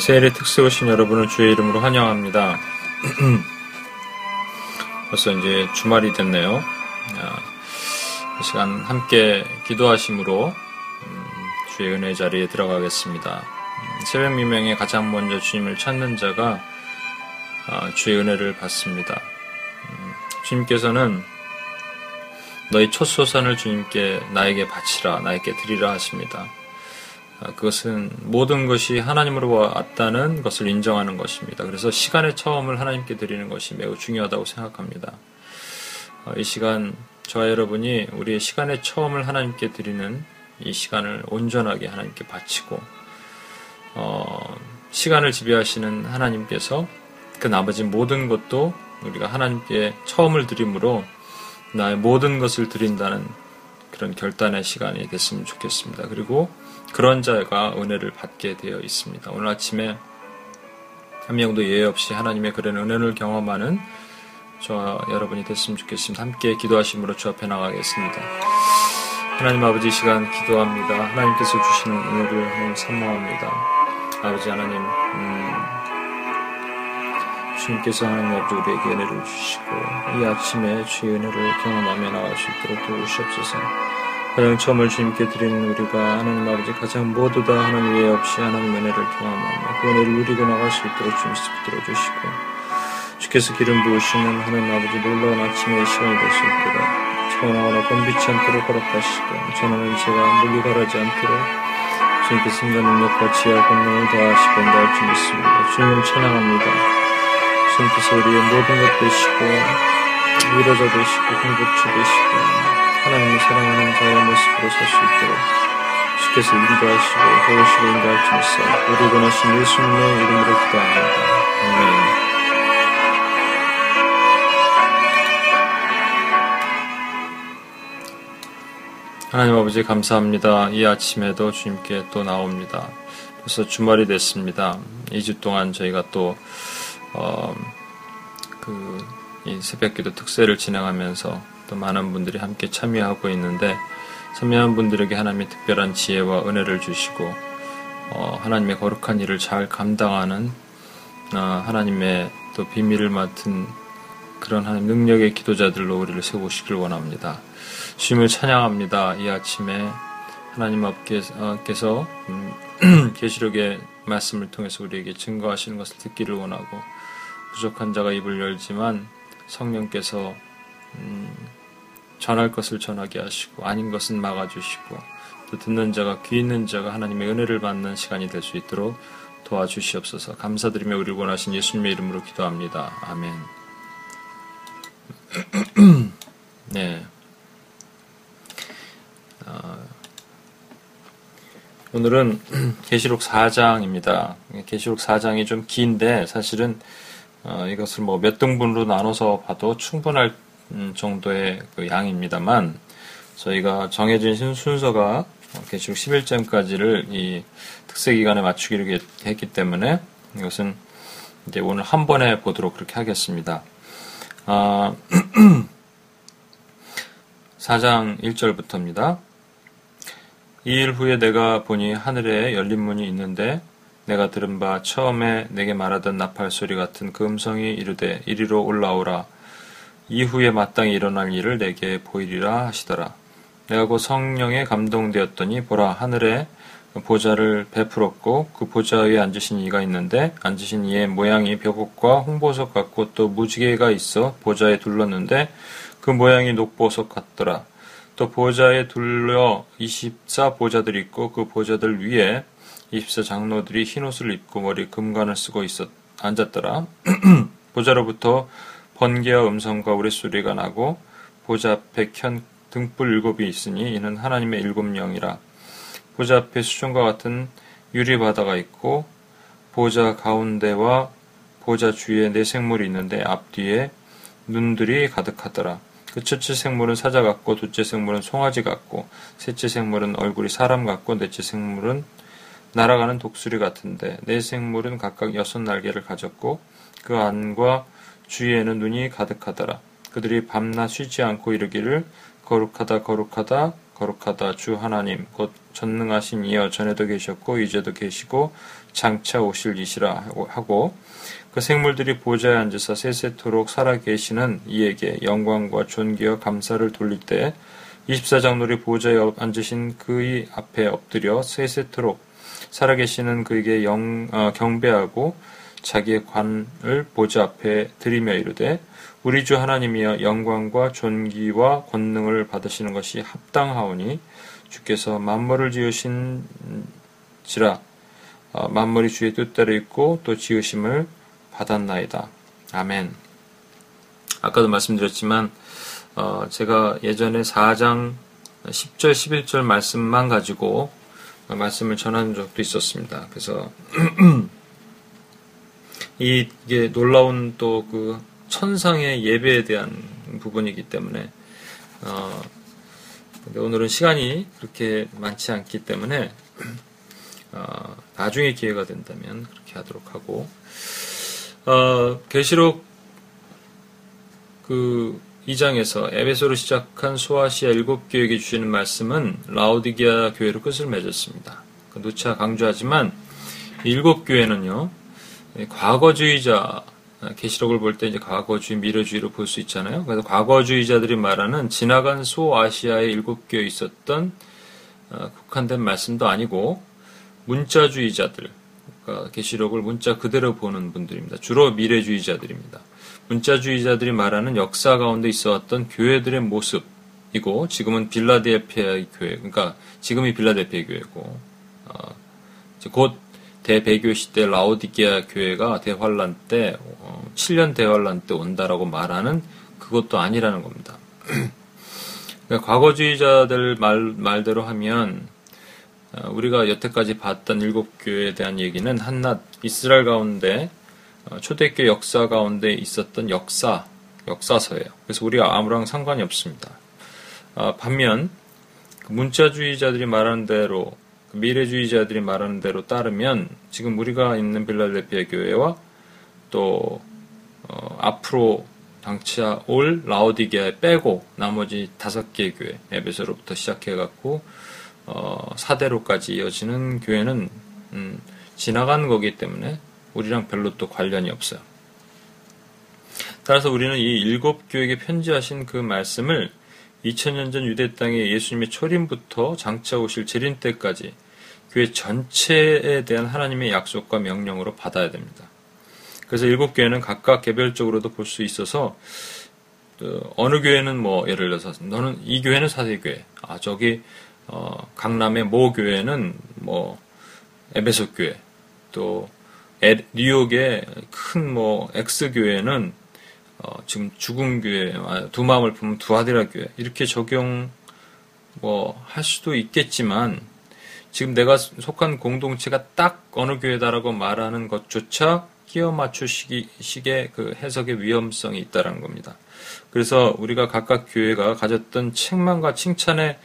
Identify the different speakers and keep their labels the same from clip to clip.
Speaker 1: 세일의 특수 오신 여러분을 주의 이름으로 환영합니다. 벌써 이제 주말이 됐네요. 이 시간 함께 기도하심으로 음, 주의 은혜 자리에 들어가겠습니다. 음, 새벽 미명에 가장 먼저 주님을 찾는 자가 아, 주의 은혜를 받습니다. 음, 주님께서는 너희 첫 소산을 주님께 나에게 바치라 나에게 드리라 하십니다. 아, 그것은 모든 것이 하나님으로 왔다는 것을 인정하는 것입니다. 그래서 시간의 처음을 하나님께 드리는 것이 매우 중요하다고 생각합니다. 아, 이 시간 저와 여러분이 우리의 시간의 처음을 하나님께 드리는 이 시간을 온전하게 하나님께 바치고 어, 시간을 지배하시는 하나님께서 그 나머지 모든 것도 우리가 하나님께 처음을 드림으로 나의 모든 것을 드린다는 그런 결단의 시간이 됐으면 좋겠습니다. 그리고 그런 자가 은혜를 받게 되어 있습니다. 오늘 아침에 한 명도 예외 없이 하나님의 그런 은혜를 경험하는 저와 여러분이 됐으면 좋겠습니다. 함께 기도하심으로 주 앞에 나가겠습니다. 하나님 아버지 시간 기도합니다. 하나님께서 주시는 은혜를 하나님 사모합니다. 아버지 하나님, 음, 주님께서 하나님 아버지 우리에게 은혜를 주시고 이 아침에 주의 은혜를 경험하며 나갈 수 있도록 도우시옵소서. 가장 처음을 주님께 드리는 우리가 하나님 아버지 가장 모두 다 하나님 외 없이 하나님 은혜를 경험하며 그 은혜를 누리고 나갈 수 있도록 주님께서 붙들어 주시고 주께서 기름 부으시는 하나님 아버지 놀라운 아침의 시간이 될 수 있도록 천하거나 건비치 않도록 허락하시고 전하는 제가 물리 가라지 않도록 주님께서 인간 능력과 지혜와 권능을 더하시고 인도할 줄 믿습니다. 주님을 찬양합니다. 주님께서 우리의 모든 것 되시고 위로자 되시고 공급주 되시고 하나님을 사랑하는 자의 모습으로 살 수 있도록 주께서 인도하시고 도우시고 인도할 줄 믿사 우리 원하신 예수님의 이름으로 기도합니다. 아멘. 하나님 아버지 감사합니다. 이 아침에도 주님께 또 나옵니다. 벌써 주말이 됐습니다. 2주 동안 저희가 또, 어, 그, 이 새벽 기도 특세를 진행하면서 또 많은 분들이 함께 참여하고 있는데 참여한 분들에게 하나님의 특별한 지혜와 은혜를 주시고 어, 하나님의 거룩한 일을 잘 감당하는 어, 하나님의 또 비밀을 맡은 그런 하나님 능력의 기도자들로 우리를 세우시길 원합니다. 주님을 찬양합니다. 이 아침에 하나님 앞께서 음, 계시록의 말씀을 통해서 우리에게 증거하시는 것을 듣기를 원하고 부족한 자가 입을 열지만 성령께서 음, 전할 것을 전하게 하시고 아닌 것은 막아주시고 또 듣는 자가 귀 있는 자가 하나님의 은혜를 받는 시간이 될 수 있도록 도와주시옵소서 감사드리며 우리를 원하신 예수님의 이름으로 기도합니다. 아멘. 네. 어, 오늘은 계시록 4장입니다. 계시록 4장이 좀 긴데 사실은 어, 이것을 뭐 몇 등분으로 나눠서 봐도 충분할 음, 정도의 그 양입니다만 저희가 정해진 순서가 개축 11점까지를 이 특세 기간에 맞추기로 했기 때문에 이것은 이제 오늘 한 번에 보도록 그렇게 하겠습니다. 아, 4장 1절부터입니다. 이 일 후에 내가 보니 하늘에 열린 문이 있는데 내가 들은 바 처음에 내게 말하던 나팔 소리 같은 그 음성이 이르되 이리로 올라오라 이후에 마땅히 일어날 일을 내게 보이리라 하시더라. 내가 곧 성령에 감동되었더니 보라 하늘에 보좌를 베풀었고 그 보좌 위에 앉으신 이가 있는데 앉으신 이의 모양이 벽옥과 홍보석 같고 또 무지개가 있어 보좌에 둘렀는데 그 모양이 녹보석 같더라. 또 보좌에 둘러 24 보좌들이 있고 그 보좌들 위에 24 장로들이 흰 옷을 입고 머리 금관을 쓰고 있었 앉았더라. 보좌로부터 번개와 음성과 우레소리가 나고 보좌 앞에 켠 등불 일곱이 있으니 이는 하나님의 일곱 영이라. 보좌 앞에 수정과 같은 유리 바다가 있고 보좌 가운데와 보좌 주위에 네 생물이 있는데 앞뒤에 눈들이 가득하더라. 그 첫째 생물은 사자 같고 둘째 생물은 송아지 같고 셋째 생물은 얼굴이 사람 같고 넷째 생물은 날아가는 독수리 같은데 네 생물은 각각 여섯 날개를 가졌고 그 안과 주위에는 눈이 가득하더라. 그들이 밤낮 쉬지 않고 이르기를 거룩하다 거룩하다 거룩하다 주 하나님 곧 전능하신 이여 전에도 계셨고 이제도 계시고 장차 오실 이시라 하고 그 생물들이 보좌에 앉으사 세세토록 살아 계시는 이에게 영광과 존귀와 감사를 돌릴 때 24장로리 보좌에 앉으신 그의 앞에 엎드려 세세토록 살아계시는 그에게 영, 어, 경배하고 자기의 관을 보좌 앞에 드리며 이르되 우리 주 하나님이여 영광과 존귀와 권능을 받으시는 것이 합당하오니 주께서 만물을 지으신지라 어, 만물이 주의 뜻대로 있고 또 지으심을 받았나이다. 아멘. 아까도 말씀드렸지만 어, 제가 예전에 4장 10절 11절 말씀만 가지고 말씀을 전한 적도 있었습니다. 그래서 이게 놀라운 또 그 천상의 예배에 대한 부분이기 때문에 어, 근데 오늘은 시간이 그렇게 많지 않기 때문에 어, 나중에 기회가 된다면 그렇게 하도록 하고 어, 계시록 그 2장에서 에베소로 시작한 소아시아 일곱 교회에게 주시는 말씀은 라오디기아 교회로 끝을 맺었습니다. 그 누차 강조하지만 일곱 교회는요 과거주의자 계시록을 볼 때 이제 과거주의, 미래주의로 볼 수 있잖아요. 그래서 과거주의자들이 말하는 지나간 소아시아의 일곱 교회에 있었던 어, 국한된 말씀도 아니고 문자주의자들, 그러니까 계시록을 문자 그대로 보는 분들입니다. 주로 미래주의자들입니다. 문자주의자들이 말하는 역사 가운데 있어왔던 교회들의 모습이고 지금은 빌라델피아 교회, 그러니까 지금이 빌라델피아 교회고 어, 곧 대배교 시대 라오디게아 교회가 대환란 때 어, 7년 대환란 때 온다라고 말하는 그것도 아니라는 겁니다. 그러니까 과거주의자들 말, 말대로 하면 어, 우리가 여태까지 봤던 일곱 교회에 대한 얘기는 한낱 이스라엘 가운데 어, 초대교 역사 가운데 있었던 역사 역사서예요. 그래서 우리가 아무랑 상관이 없습니다. 어, 반면 그 문자주의자들이 말하는 대로 미래주의자들이 말하는 대로 따르면 지금 우리가 있는 빌라델피아 교회와 또 어, 앞으로 당차 올 라오디게아 빼고 나머지 다섯 개 교회 에베소로부터 시작해갖고 어, 사대로까지 이어지는 교회는 음, 지나간 거기 때문에 우리랑 별로 또 관련이 없어요. 따라서 우리는 이 일곱 교회에게 편지하신 그 말씀을 2000년 전 유대 땅에 예수님의 초림부터 장차 오실 재림 때까지 교회 전체에 대한 하나님의 약속과 명령으로 받아야 됩니다. 그래서 일곱 교회는 각각 개별적으로도 볼 수 있어서 그 어느 교회는 뭐 예를 들어서 너는 이 교회는 사대교회, 아 저기 어, 강남의 모 교회는 뭐 에베소 교회, 또 에, 뉴욕의 큰뭐 엑스 교회는 어, 지금 죽은 교회, 아, 두 마음을 품은 두아디라 교회 이렇게 적용 뭐 할 수도 있겠지만 지금 내가 속한 공동체가 딱 어느 교회다라고 말하는 것조차 끼워 맞추시기식의 그 해석의 위험성이 있다는 겁니다. 그래서 우리가 각각 교회가 가졌던 책망과 칭찬의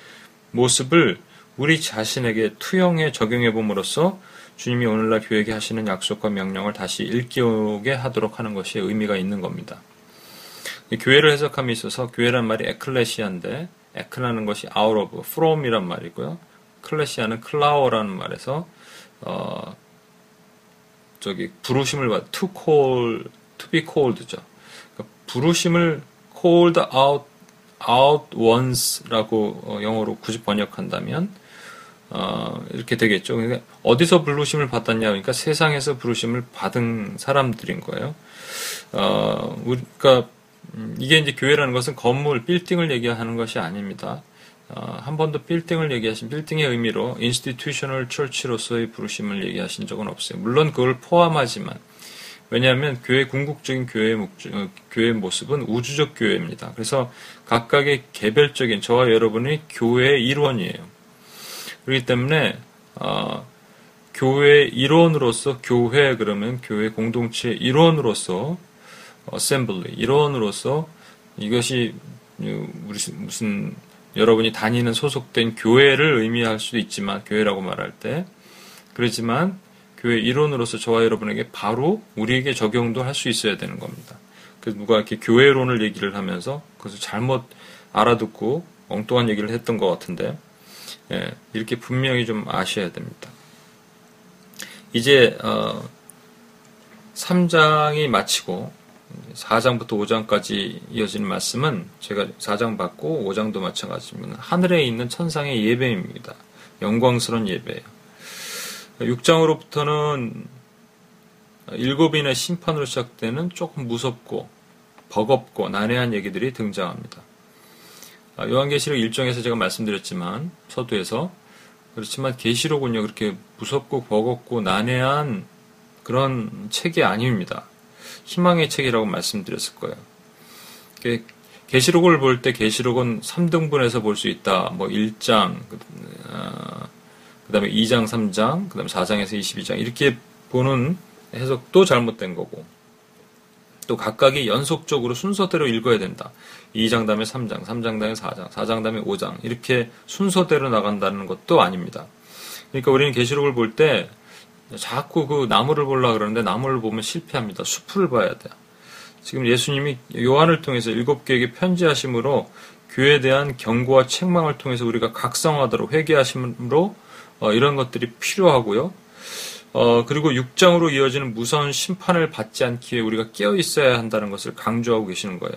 Speaker 1: 모습을 우리 자신에게 투영해 적용해 봄으로써 주님이 오늘날 교회에게 하시는 약속과 명령을 다시 일깨우게 하도록 하는 것이 의미가 있는 겁니다. 교회를 해석함에 있어서 교회란 말이 에클레시아인데 에클라는 것이 out of, from이란 말이고요. 클래시아는 클라워라는 말에서 어 저기 부르심을 받 to call to be called죠. 그러니까 부르심을 called out out ones라고 어, 영어로 굳이 번역한다면 어, 이렇게 되겠죠. 그러니까 어디서 부르심을 받았냐 그러니까 세상에서 부르심을 받은 사람들인 거예요. 어, 그러니까 음, 이게 이제 교회라는 것은 건물, 빌딩을 얘기하는 것이 아닙니다. 어, 한 번도 빌딩을 얘기하신 빌딩의 의미로 institutional church로서의 부르심을 얘기하신 적은 없어요. 물론 그걸 포함하지만 왜냐하면 교회 궁극적인 교회의 목적, 어, 교회의 모습은 우주적 교회입니다. 그래서 각각의 개별적인 저와 여러분이 교회의 일원이에요. 그렇기 때문에 어, 교회 일원으로서 교회 그러면 교회 공동체 일원으로서 어셈블리 일원으로서 이것이 무슨 여러분이 다니는 소속된 교회를 의미할 수도 있지만 교회라고 말할 때 그렇지만 교회 일원으로서 저와 여러분에게 바로 우리에게 적용도 할 수 있어야 되는 겁니다. 그래서 누가 이렇게 교회론을 얘기를 하면서 그것을 잘못 알아듣고 엉뚱한 얘기를 했던 것 같은데 예, 이렇게 분명히 좀 아셔야 됩니다. 이제 어, 3장이 마치고 4장부터 5장까지 이어지는 말씀은 제가 4장 받고 5장도 마찬가지입니다. 하늘에 있는 천상의 예배입니다. 영광스러운 예배예요. 6장으로부터는 일곱인의 심판으로 시작되는 조금 무섭고 버겁고 난해한 얘기들이 등장합니다. 아, 요한계시록 1장에서 제가 말씀드렸지만 서두에서 그렇지만 계시록은요 그렇게 무섭고 버겁고 난해한 그런 책이 아닙니다. 희망의 책이라고 말씀드렸을 거예요. 계시록을 볼 때 계시록은 3등분해서 볼 수 있다. 뭐 1장, 그 다음에 2장, 3장, 그 다음에 4장에서 22장 이렇게 보는 해석도 잘못된 거고 또 각각이 연속적으로 순서대로 읽어야 된다. 2장 다음에 3장, 3장 다음에 4장, 4장 다음에 5장 이렇게 순서대로 나간다는 것도 아닙니다. 그러니까 우리는 계시록을 볼때 자꾸 그 나무를 보려 그러는데 나무를 보면 실패합니다. 숲을 봐야 돼요. 지금 예수님이 요한을 통해서 일곱 교에게 편지하심으로 교회에 대한 경고와 책망을 통해서 우리가 각성하도록 회개하심으로 어, 이런 것들이 필요하고요. 어, 그리고 6장으로 이어지는 무서운 심판을 받지 않기에 우리가 깨어 있어야 한다는 것을 강조하고 계시는 거예요.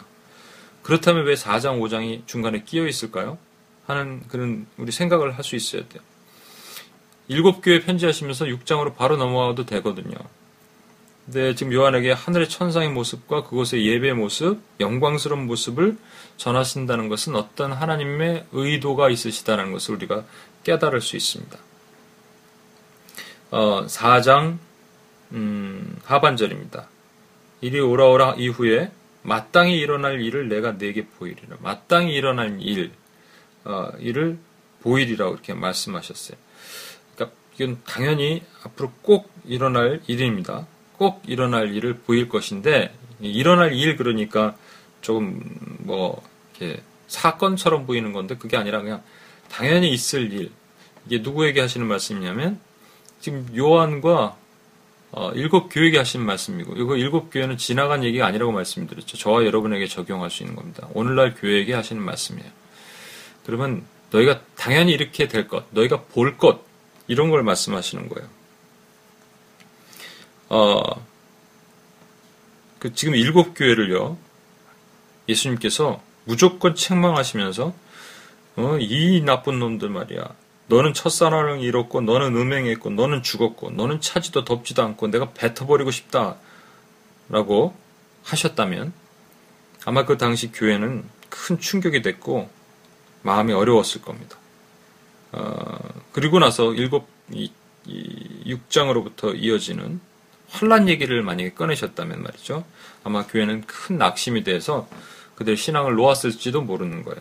Speaker 1: 그렇다면 왜 4장, 5장이 중간에 끼어 있을까요? 하는 그런 우리 생각을 할 수 있어야 돼요. 일곱 교회 편지하시면서 6장으로 바로 넘어가도 되거든요. 근데 지금 요한에게 하늘의 천상의 모습과 그곳의 예배의 모습, 영광스러운 모습을 전하신다는 것은 어떤 하나님의 의도가 있으시다는 것을 우리가 깨달을 수 있습니다. 어, 4장 음, 하반절입니다. 이리 오라오라 이후에 마땅히 일어날 일을 내가 내게 보이리라. 마땅히 일어날 일, 어, 일을 보이리라고 이렇게 말씀하셨어요. 이건 당연히 앞으로 꼭 일어날 일입니다. 꼭 일어날 일을 보일 것인데 일어날 일 그러니까 조금 뭐 이렇게 사건처럼 보이는 건데 그게 아니라 그냥 당연히 있을 일. 이게 누구에게 하시는 말씀이냐면 지금 요한과 어, 일곱 교회에게 하신 말씀이고 이거 일곱 교회는 지나간 얘기가 아니라고 말씀드렸죠. 저와 여러분에게 적용할 수 있는 겁니다. 오늘날 교회에게 하시는 말씀이에요. 그러면 너희가 당연히 이렇게 될 것, 너희가 볼 것, 이런 걸 말씀하시는 거예요. 어, 그 지금 일곱 교회를요, 예수님께서 무조건 책망하시면서, 어, 이 나쁜 놈들 말이야. 너는 첫사랑을 잃었고 너는 음행했고 너는 죽었고 너는 차지도 덥지도 않고 내가 뱉어버리고 싶다 라고 하셨다면 아마 그 당시 교회는 큰 충격이 됐고 마음이 어려웠을 겁니다. 어, 그리고 나서 일곱 이, 이 6장으로부터 이어지는 환란 얘기를 만약에 꺼내셨다면 말이죠. 아마 교회는 큰 낙심이 돼서 그들 신앙을 놓았을지도 모르는 거예요.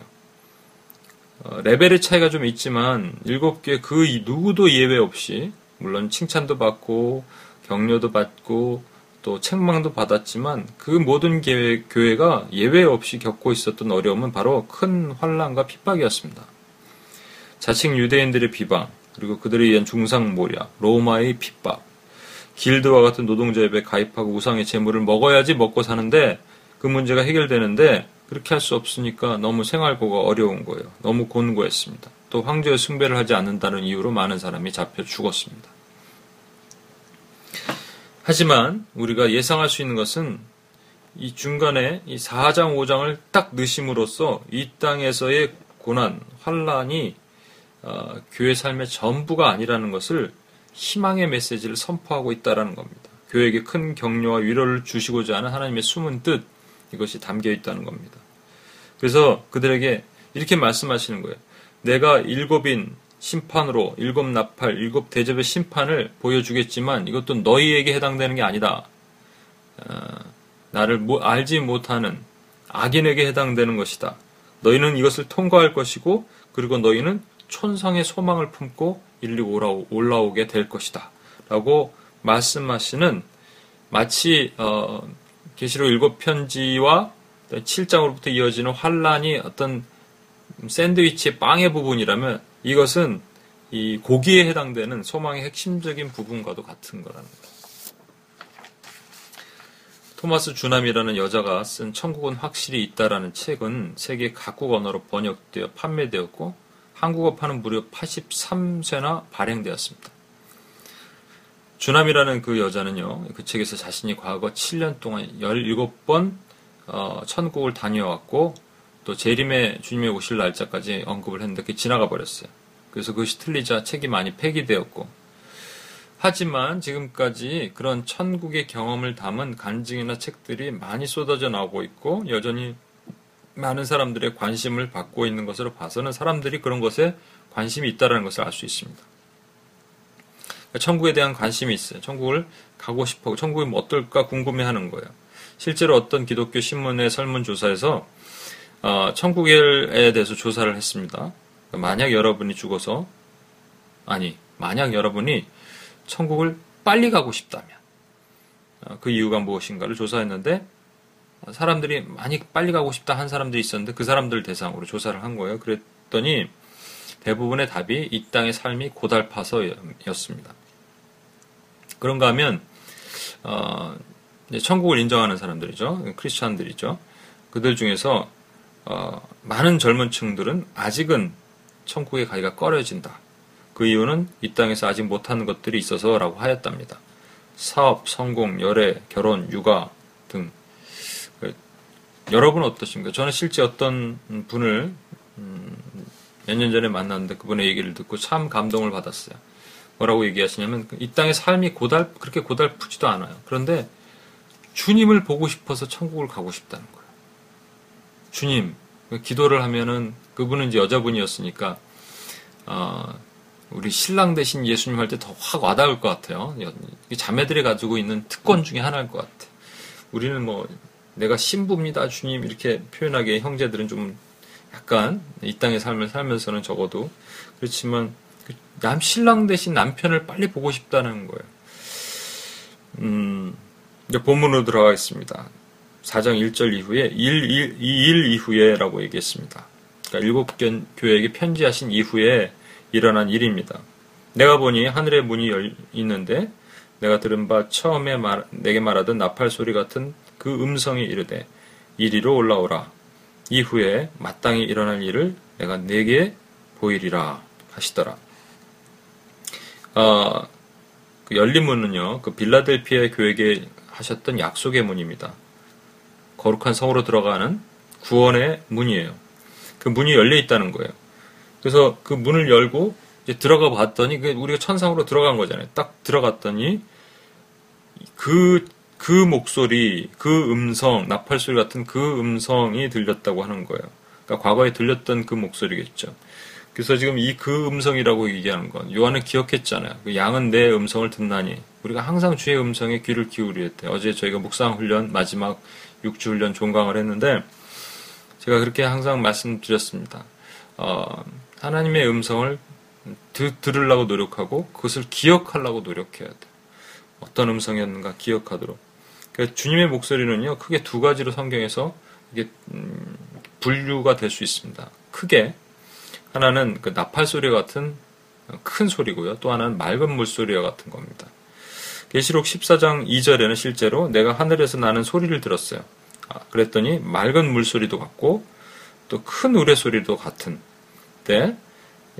Speaker 1: 어, 레벨의 차이가 좀 있지만 일곱 개 그 누구도 예외 없이 물론 칭찬도 받고 격려도 받고 또 책망도 받았지만 그 모든 교회, 교회가 예외 없이 겪고 있었던 어려움은 바로 큰 환란과 핍박이었습니다. 자칭 유대인들의 비방 그리고 그들에 의한 중상모략 로마의 핍박 길드와 같은 노동조합에 가입하고 우상의 재물을 먹어야지 먹고 사는데 그 문제가 해결되는데 그렇게 할 수 없으니까 너무 생활고가 어려운 거예요. 너무 곤고했습니다. 또 황제의 숭배를 하지 않는다는 이유로 많은 사람이 잡혀 죽었습니다. 하지만 우리가 예상할 수 있는 것은 이 중간에 이 4장, 5장을 딱 넣으심으로써 이 땅에서의 고난, 환란이 어, 교회 삶의 전부가 아니라는 것을 희망의 메시지를 선포하고 있다는 겁니다. 교회에게 큰 격려와 위로를 주시고자 하는 하나님의 숨은 뜻, 이것이 담겨 있다는 겁니다. 그래서 그들에게 이렇게 말씀하시는 거예요. 내가 일곱인 심판으로 일곱 나팔, 일곱 대접의 심판을 보여주겠지만 이것도 너희에게 해당되는 게 아니다. 어, 나를 알지 못하는 악인에게 해당되는 것이다. 너희는 이것을 통과할 것이고 그리고 너희는 촌성의 소망을 품고 일리 올라오, 게될 것이다. 라고 말씀하시는 마치 어, 계시록 일곱 편지와 7장으로부터 이어지는 환란이 어떤 샌드위치의 빵의 부분이라면 이것은 이 고기에 해당되는 소망의 핵심적인 부분과도 같은 거라는 거예요. 토마스 주남이라는 여자가 쓴 천국은 확실히 있다라는 책은 세계 각국 언어로 번역되어 판매되었고 한국어판은 무려 83쇄나 발행되었습니다. 주남이라는 그 여자는요, 그 책에서 자신이 과거 7년 동안 17번 어, 천국을 다녀왔고 또 재림의 주님의 오실 날짜까지 언급을 했는데 그게 지나가 버렸어요. 그래서 그것이 틀리자 책이 많이 폐기되었고 하지만 지금까지 그런 천국의 경험을 담은 간증이나 책들이 많이 쏟아져 나오고 있고 여전히 많은 사람들의 관심을 받고 있는 것으로 봐서는 사람들이 그런 것에 관심이 있다는 것을 알 수 있습니다. 그러니까 천국에 대한 관심이 있어요. 천국을 가고 싶어, 천국이 뭐 어떨까 궁금해하는 거예요. 실제로 어떤 기독교 신문의 설문조사에서 어, 천국에 대해서 조사를 했습니다. 그러니까 만약 여러분이 죽어서 아니 만약 여러분이 천국을 빨리 가고 싶다면 어, 그 이유가 무엇인가를 조사했는데 사람들이 많이 빨리 가고 싶다 한 사람들이 있었는데 그 사람들 대상으로 조사를 한 거예요. 그랬더니 대부분의 답이 이 땅의 삶이 고달파서였습니다. 그런가 하면 어, 천국을 인정하는 사람들이죠. 크리스찬들이죠. 그들 중에서 어, 많은 젊은 층들은 아직은 천국에 가기가 꺼려진다. 그 이유는 이 땅에서 아직 못하는 것들이 있어서라고 하였답니다. 사업, 성공, 열애, 결혼, 육아 등. 여러분은 어떠십니까? 저는 실제 어떤 분을 음, 몇년 전에 만났는데 그분의 얘기를 듣고 참 감동을 받았어요. 뭐라고 얘기하시냐면 이 땅의 삶이 고달 그렇게 고달프지도 않아요. 그런데 주님을 보고 싶어서 천국을 가고 싶다는 거예요. 주님 기도를 하면은 그분은 이제 여자분이었으니까 어, 우리 신랑 대신 예수님 할 때 더 확 와닿을 것 같아요. 자매들이 가지고 있는 특권 중에 하나일 것 같아. 우리는 뭐 내가 신부입니다, 주님 이렇게 표현하기에 형제들은 좀 약간 이 땅의 삶을 살면서는 적어도 그렇지만 그남 신랑 대신 남편을 빨리 보고 싶다는 거예요. 음, 이제 본문으로 들어가겠습니다. 4장 1절 이후에 1, 1, 2일 이후에라고 얘기했습니다. 그러니까 일곱 교회에게 편지하신 이후에 일어난 일입니다. 내가 보니 하늘의 문이 열 있는데 내가 들은 바 처음에 말, 내게 말하던 나팔 소리 같은 그 음성이 이르되 이리로 올라오라. 이후에 마땅히 일어날 일을 내가 내게 보이리라 하시더라. 어, 그 열린 문은요, 그 빌라델피아 교회에 하셨던 약속의 문입니다. 거룩한 성으로 들어가는 구원의 문이에요. 그 문이 열려 있다는 거예요. 그래서 그 문을 열고 들어가 봤더니 우리가 천상으로 들어간 거잖아요. 딱 들어갔더니 그, 그 목소리, 그 음성, 나팔 소리 같은 그 음성이 들렸다고 하는 거예요. 그러니까 과거에 들렸던 그 목소리겠죠. 그래서 지금 이 그 음성이라고 얘기하는 건 요한은 기억했잖아요. 그 양은 내 음성을 듣나니 우리가 항상 주의 음성에 귀를 기울여야 돼. 어제 저희가 묵상 훈련 마지막 6주 훈련 종강을 했는데 제가 그렇게 항상 말씀드렸습니다. 어, 하나님의 음성을 드, 들으려고 노력하고 그것을 기억하려고 노력해야 돼. 어떤 음성이었는가 기억하도록. 그러니까 주님의 목소리는요 크게 두 가지로 성경에서 이게 음, 분류가 될 수 있습니다. 크게 하나는 그 나팔 소리 같은 큰 소리고요. 또 하나는 맑은 물소리와 같은 겁니다. 계시록 14장 2절에는 실제로 내가 하늘에서 나는 소리를 들었어요. 아, 그랬더니 맑은 물소리도 같고 또 큰 우레소리도 같은 때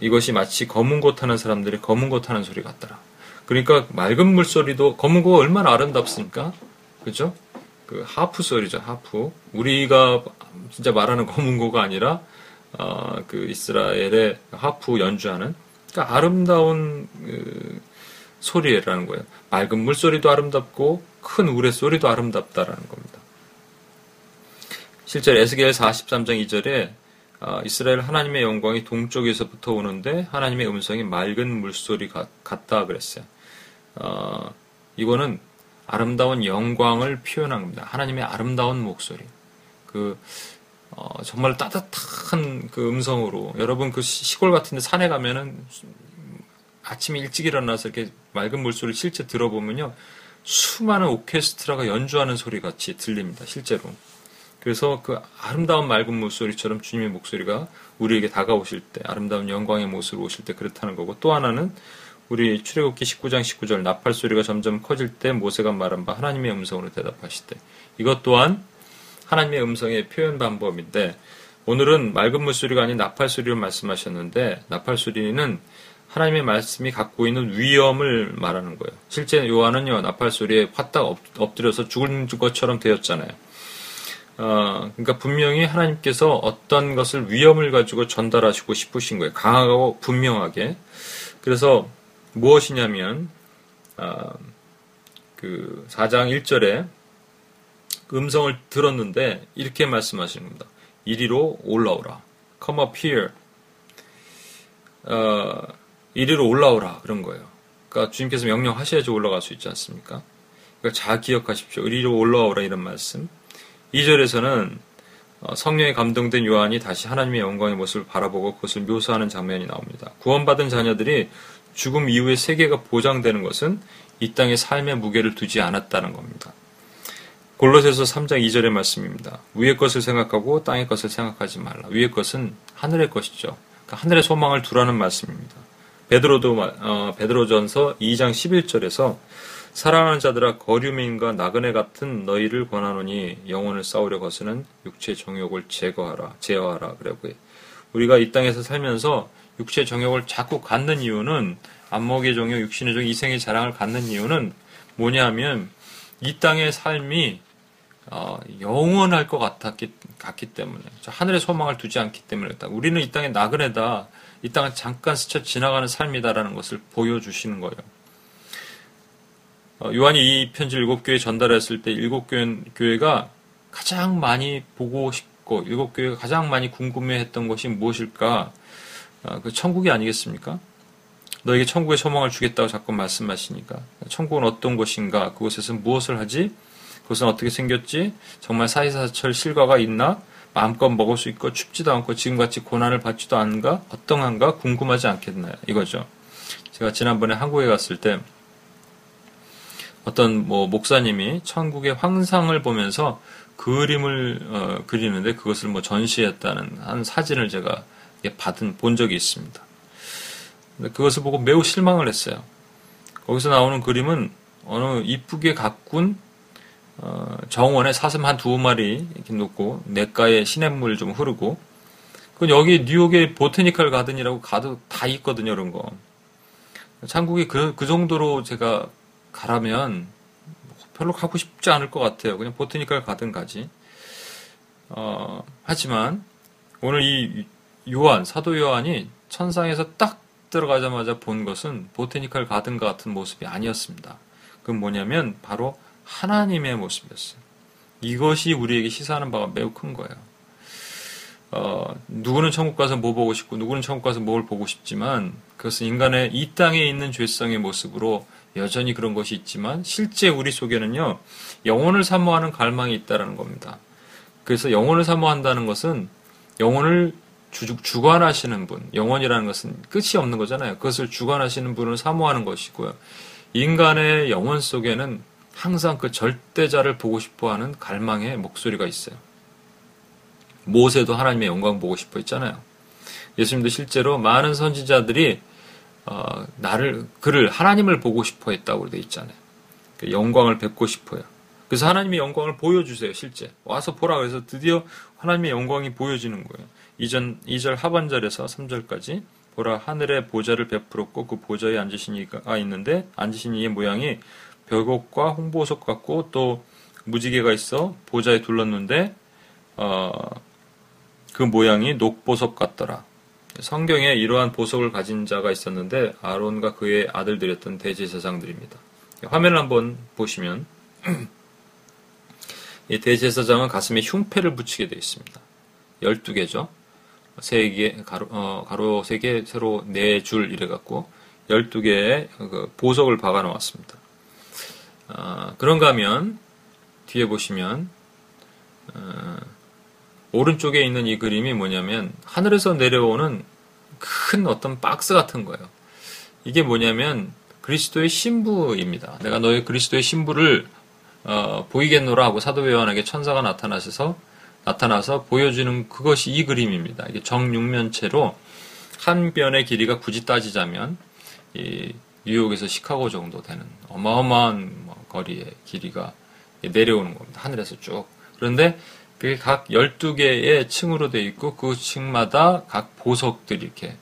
Speaker 1: 이것이 마치 검은 곳 하는 사람들이 검은 곳 하는 소리 같더라. 그러니까 맑은 물소리도 검은 곳 얼마나 아름답습니까? 그죠? 그 하프 소리죠, 하프. 우리가 진짜 말하는 검은 고가 아니라 어, 그 이스라엘의 하프 연주하는 그러니까 아름다운 그 소리라는 거예요. 맑은 물 소리도 아름답고 큰 우레 소리도 아름답다라는 겁니다. 실제 에스겔 43장 2절에 어, 이스라엘 하나님의 영광이 동쪽에서부터 오는데 하나님의 음성이 맑은 물소리 같다 그랬어요. 어, 이거는 아름다운 영광을 표현한 겁니다. 하나님의 아름다운 목소리. 그 어, 정말 따뜻한 그 음성으로 여러분 그 시골 같은데 산에 가면은 아침에 일찍 일어나서 이렇게 맑은 물소리를 실제 들어보면요 수많은 오케스트라가 연주하는 소리 같이 들립니다 실제로 그래서 그 아름다운 맑은 물소리처럼 주님의 목소리가 우리에게 다가오실 때 아름다운 영광의 모습으로 오실 때 그렇다는 거고 또 하나는 우리 출애굽기 19장 19절 나팔 소리가 점점 커질 때 모세가 말한 바 하나님의 음성으로 대답하실 때 이것 또한 하나님의 음성의 표현 방법인데 오늘은 맑은 물소리가 아닌 나팔 소리를 말씀하셨는데 나팔 소리는 하나님의 말씀이 갖고 있는 위험을 말하는 거예요. 실제 요한은요 나팔 소리에 화딱 엎드려서 죽은 것처럼 되었잖아요. 어, 그러니까 분명히 하나님께서 어떤 것을 위험을 가지고 전달하시고 싶으신 거예요. 강하고 분명하게. 그래서 무엇이냐면 어, 그 4장 1절에 음성을 들었는데 이렇게 말씀하시는 겁니다. 이리로 올라오라. Come up here. 어, 이리로 올라오라. 그런 거예요. 그러니까 주님께서 명령하셔야지 올라갈 수 있지 않습니까? 그러니까 잘 기억하십시오. 이리로 올라오라 이런 말씀. 2절에서는 어, 성령에 감동된 요한이 다시 하나님의 영광의 모습을 바라보고 그것을 묘사하는 장면이 나옵니다. 구원받은 자녀들이 죽음 이후의 세계가 보장되는 것은 이 땅의 삶의 무게를 두지 않았다는 겁니다. 골로새서 3장 2절의 말씀입니다. 위의 것을 생각하고 땅의 것을 생각하지 말라. 위의 것은 하늘의 것이죠. 그러니까 하늘의 소망을 두라는 말씀입니다. 베드로도 어, 베드로전서 2장 11절에서 사랑하는 자들아 거류민과 나그네 같은 너희를 권하노니 영혼을 싸우려 거스는 육체 정욕을 제거하라 제어하라 그러고 우리가 이 땅에서 살면서 육체 정욕을 자꾸 갖는 이유는 안목의 정욕, 육신의 정욕, 이생의 자랑을 갖는 이유는 뭐냐면 이 땅의 삶이 어, 영원할 것 같았기, 같기 때문에 하늘의 소망을 두지 않기 때문에 우리는 이 땅의 나그네다 이 땅은 잠깐 스쳐 지나가는 삶이다라는 것을 보여주시는 거예요. 어, 요한이 이 편지를 일곱 교회 전달했을 때 일곱 교회 가 가장 많이 보고 싶고 일곱 교회가 가장 많이 궁금해했던 것이 무엇일까? 어, 그 천국이 아니겠습니까? 너에게 천국의 소망을 주겠다고 자꾸 말씀하시니까 천국은 어떤 곳인가? 그곳에서 무엇을 하지? 그것은 어떻게 생겼지? 정말 사이사철 실과가 있나? 마음껏 먹을 수 있고 춥지도 않고 지금같이 고난을 받지도 않은가? 어떠한가? 궁금하지 않겠나요? 이거죠. 제가 지난번에 한국에 갔을 때 어떤 뭐 목사님이 천국의 황상을 보면서 그림을 어, 그리는데 그것을 뭐 전시했다는 한 사진을 제가 받은 본 적이 있습니다. 그것을 보고 매우 실망을 했어요. 거기서 나오는 그림은 어느 이쁘게 가꾼 어, 정원에 사슴 한 두 마리 이렇게 놓고 냇가에 시냇물 좀 흐르고 그 여기 뉴욕의 보테니컬 가든이라고 가도 다 있거든요, 이런 거. 천국이 그, 그 정도로 제가 가라면 별로 가고 싶지 않을 것 같아요. 그냥 보트니까 가든 가지. 어, 하지만 오늘 이 요한, 사도 요한이 천상에서 딱 들어가자마자 본 것은 보테니컬 가든 같은 모습이 아니었습니다. 그건 뭐냐면 바로 하나님의 모습이었어요. 이것이 우리에게 시사하는 바가 매우 큰 거예요. 어, 누구는 천국 가서 뭐 보고 싶고, 누구는 천국 가서 뭘 보고 싶지만, 그것은 인간의 이 땅에 있는 죄성의 모습으로 여전히 그런 것이 있지만 실제 우리 속에는요 영혼을 사모하는 갈망이 있다라는 겁니다. 그래서 영혼을 사모한다는 것은 영혼을 주, 주관하시는 분, 영혼이라는 것은 끝이 없는 거잖아요. 그것을 주관하시는 분을 사모하는 것이고요. 인간의 영혼 속에는 항상 그 절대자를 보고 싶어 하는 갈망의 목소리가 있어요. 모세도 하나님의 영광 보고 싶어 했잖아요. 예수님도 실제로 많은 선지자들이 어, 나를 그를 하나님을 보고 싶어 했다고 되어 있잖아요. 그 영광을 뵙고 싶어요. 그래서 하나님의 영광을 보여주세요, 실제. 와서 보라. 그래서 드디어 하나님의 영광이 보여지는 거예요. 이전, 2절 하반절에서 3절까지 보라, 하늘의 보좌를 베풀었고 그 보좌에 앉으신 이가 있는데 앉으신 이의 모양이 벽옥과 홍보석 같고 또 무지개가 있어 보좌에 둘렀는데, 어, 그 모양이 녹보석 같더라. 성경에 이러한 보석을 가진 자가 있었는데 아론과 그의 아들들이었던 대제사장들입니다. 화면을 한번 보시면 이 대제사장은 가슴에 흉패를 붙이게 되어 있습니다. 12개죠. 3개, 가로, 어, 가로 3개, 세로 4줄 이래갖고 12개의 그 보석을 박아 놓았습니다. 어, 그런가 하면 뒤에 보시면 어, 오른쪽에 있는 이 그림이 뭐냐면 하늘에서 내려오는 큰 어떤 박스 같은 거예요. 이게 뭐냐면 그리스도의 신부입니다. 내가 너의 그리스도의 신부를 어, 보이겠노라 하고 사도 요한에게 천사가 나타나셔서 나타나서 보여주는 그것이 이 그림입니다. 이게 정육면체로 한 변의 길이가 굳이 따지자면 이 뉴욕에서 시카고 정도 되는 어마어마한 뭐 거리의 길이가 내려오는 겁니다. 하늘에서 쭉. 그런데 그게 각 12개의 층으로 되어 있고 그 층마다 각 보석들이 이렇게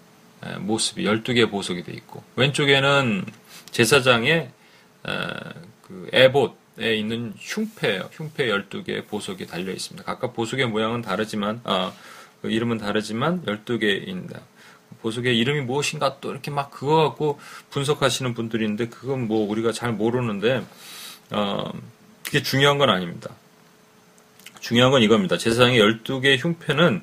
Speaker 1: 모습이 12개의 보석이 되어 있고 왼쪽에는 제사장의 그 에봇에 있는 흉패예요. 흉패 12개의 보석이 달려 있습니다. 각각 보석의 모양은 다르지만 아, 그 이름은 다르지만 12개입니다. 보석의 이름이 무엇인가 또 이렇게 막 그거 갖고 분석하시는 분들이 있는데 그건 뭐 우리가 잘 모르는데 어, 그게 중요한 건 아닙니다. 중요한 건 이겁니다. 제사장의 12개의 흉패는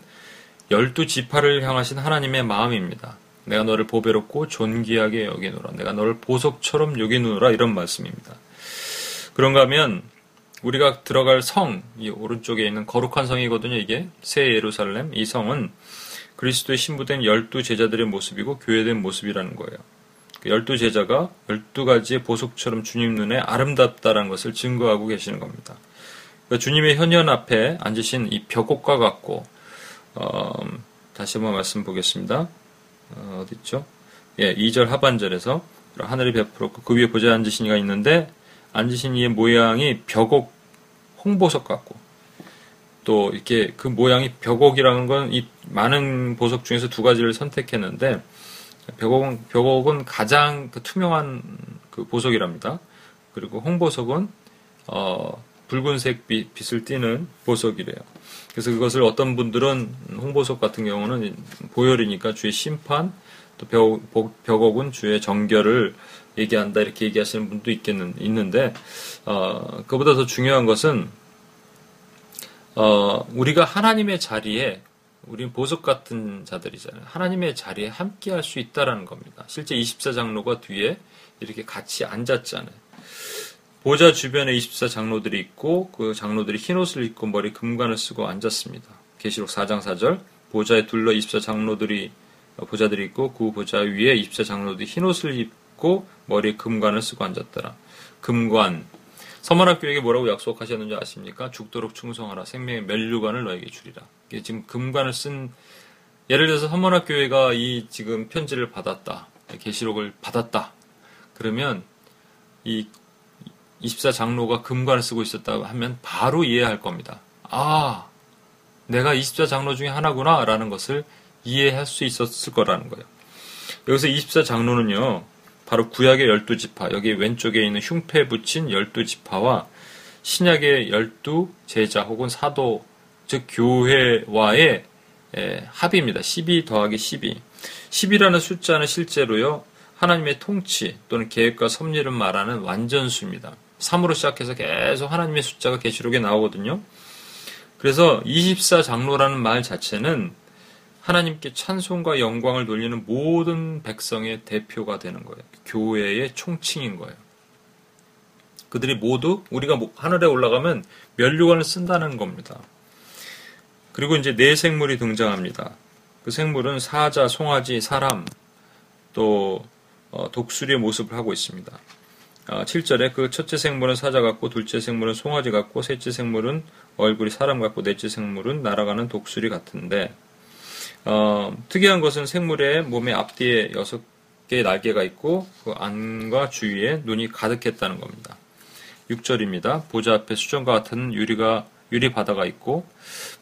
Speaker 1: 12지파를 향하신 하나님의 마음입니다. 내가 너를 보배롭고 존귀하게 여기노라. 내가 너를 보석처럼 여기노라. 이런 말씀입니다. 그런가 하면 우리가 들어갈 성, 이 오른쪽에 있는 거룩한 성이거든요. 이게 새 예루살렘. 이 성은 그리스도의 신부된 열두 제자들의 모습이고 교회된 모습이라는 거예요. 그 열두 제자가 열두 가지의 보석처럼 주님 눈에 아름답다라는 것을 증거하고 계시는 겁니다. 그러니까 주님의 현현 앞에 앉으신 이 벽옥과 같고 어, 다시 한번 말씀 보겠습니다. 어, 디 있죠? 예, 2절 하반절에서 하늘이 베풀었고 그 위에 보좌에 앉으신 이가 있는데 앉으신 이의 모양이 벽옥 홍보석 같고 또 이렇게 그 모양이 벽옥이라는 건 이 많은 보석 중에서 두 가지를 선택했는데 벽옥은, 벽옥은 가장 그 투명한 그 보석이랍니다. 그리고 홍보석은 어, 붉은색 빛, 을 띠는 보석이래요. 그래서 그것을 어떤 분들은 홍보석 같은 경우는 보혈이니까 주의 심판, 또 벽, 벽옥은 주의 정결을 얘기한다 이렇게 얘기하시는 분도 있겠는 있는데 어, 그보다 더 중요한 것은 어, 우리가 하나님의 자리에 우리는 보석 같은 자들이잖아요. 하나님의 자리에 함께 할 수 있다라는 겁니다. 실제 24장로가 뒤에 이렇게 같이 앉았잖아요. 보좌 주변에 24장로들이 있고 그 장로들이 흰옷을 입고 머리 금관을 쓰고 앉았습니다. 계시록 4장 4절 보좌에 둘러 24장로들이 보좌들이 있고 그 보좌 위에 24장로들이 흰옷을 입고 머리에 금관을 쓰고 앉았더라. 금관 서머학교에게 뭐라고 약속하셨는지 아십니까? 죽도록 충성하라. 생명의 멸류관을 너에게 주리라. 이게 지금 금관을 쓴 예를 들어서 서머학교회가 이 지금 편지를 받았다. 계시록을 받았다. 그러면 이 24장로가 금관을 쓰고 있었다 하면 바로 이해할 겁니다. 아, 내가 24장로 중에 하나구나 라는 것을 이해할 수 있었을 거라는 거예요. 여기서 24장로는요, 바로 구약의 열두 지파, 여기 왼쪽에 있는 흉패 붙인 열두 지파와 신약의 열두 제자 혹은 사도, 즉 교회와의 에, 합입니다. 12 더하기 12. 10이라는 숫자는 실제로요, 하나님의 통치 또는 계획과 섭리를 말하는 완전수입니다. 3으로 시작해서 계속 하나님의 숫자가 계시록에 나오거든요. 그래서 24장로라는 말 자체는 하나님께 찬송과 영광을 돌리는 모든 백성의 대표가 되는 거예요. 교회의 총칭인 거예요. 그들이 모두 우리가 뭐 하늘에 올라가면 면류관을 쓴다는 겁니다. 그리고 이제 네 생물이 등장합니다. 그 생물은 사자, 송아지, 사람, 또 어, 독수리의 모습을 하고 있습니다. 7절에 아, 그 첫째 생물은 사자 같고 둘째 생물은 송아지 같고 셋째 생물은 얼굴이 사람 같고 넷째 생물은 날아가는 독수리 같은데 어, 특이한 것은 생물의 몸의 앞뒤에 여섯 개의 날개가 있고 그 안과 주위에 눈이 가득했다는 겁니다. 6절입니다. 보좌 앞에 수정과 같은 유리가 유리 바다가 있고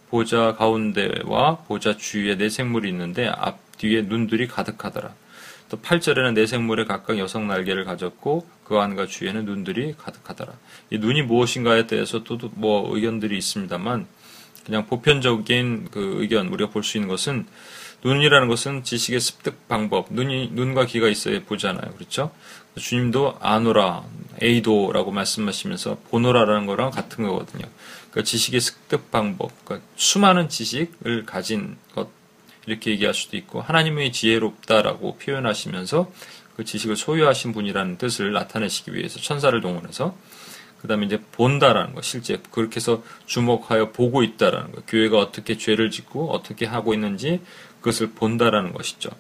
Speaker 1: 보좌 가운데와 보좌 주위에 네 생물이 있는데 앞뒤에 눈들이 가득하더라. 또 8절에는 네 생물에 각각 여성 날개를 가졌고 그 안과 주위에는 눈들이 가득하더라. 이 눈이 무엇인가에 대해서 또 뭐 의견들이 있습니다만 그냥 보편적인 그 의견 우리가 볼 수 있는 것은 눈이라는 것은 지식의 습득 방법, 눈이 눈과 귀가 있어야 보잖아요, 그렇죠? 주님도 아노라, 에이도라고 말씀하시면서 보노라라는 거랑 같은 거거든요. 그러니까 지식의 습득 방법, 그러니까 수많은 지식을 가진 것 이렇게 얘기할 수도 있고 하나님의 지혜롭다라고 표현하시면서 그 지식을 소유하신 분이라는 뜻을 나타내시기 위해서 천사를 동원해서 그 다음에 이제 본다라는 거, 실제 그렇게 해서 주목하여 보고 있다라는 거, 교회가 어떻게 죄를 짓고 어떻게 하고 있는지 그것을 본다라는 것이죠.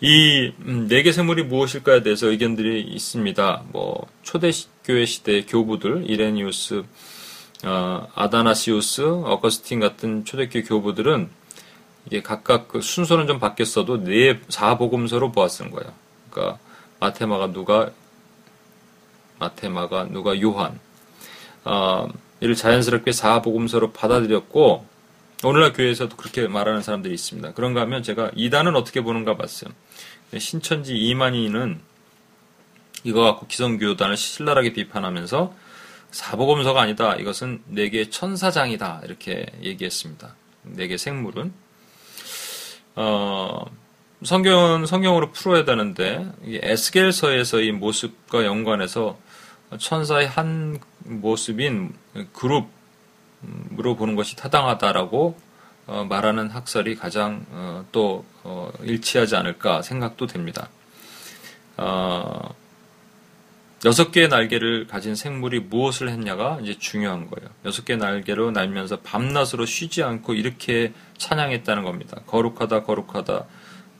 Speaker 1: 이 음, 네개 생물이 무엇일까에 대해서 의견들이 있습니다. 뭐 초대교회 시대 교부들 이레니우스, 어, 아다나시우스, 어거스틴 같은 초대교회 교부들은 이게 각각 그 순서는 좀 바뀌었어도 네 사복음서로 보았을 거예요. 그러니까 마테마가 누가 마테마가 누가 요한 어, 이를 자연스럽게 사복음서로 받아들였고 오늘날 교회에서도 그렇게 말하는 사람들이 있습니다. 그런가 하면 제가 이단은 어떻게 보는가 봤어요. 신천지 이만희는 이거 갖고 기성교단을 신랄하게 비판하면서 사복음서가 아니다. 이것은 네개 천사장이다. 이렇게 얘기했습니다. 네개 생물은 어, 성경은 성경으로 풀어야 되는데 에스겔서에서의 모습과 연관해서 천사의 한 모습인 그룹으로 보는 것이 타당하다라고 어, 말하는 학설이 가장 어, 또 어, 일치하지 않을까 생각도 됩니다. 여섯 개의 날개를 가진 생물이 무엇을 했냐가 이제 중요한 거예요. 여섯 개의 날개로 날면서 밤낮으로 쉬지 않고 이렇게 찬양했다는 겁니다. 거룩하다, 거룩하다,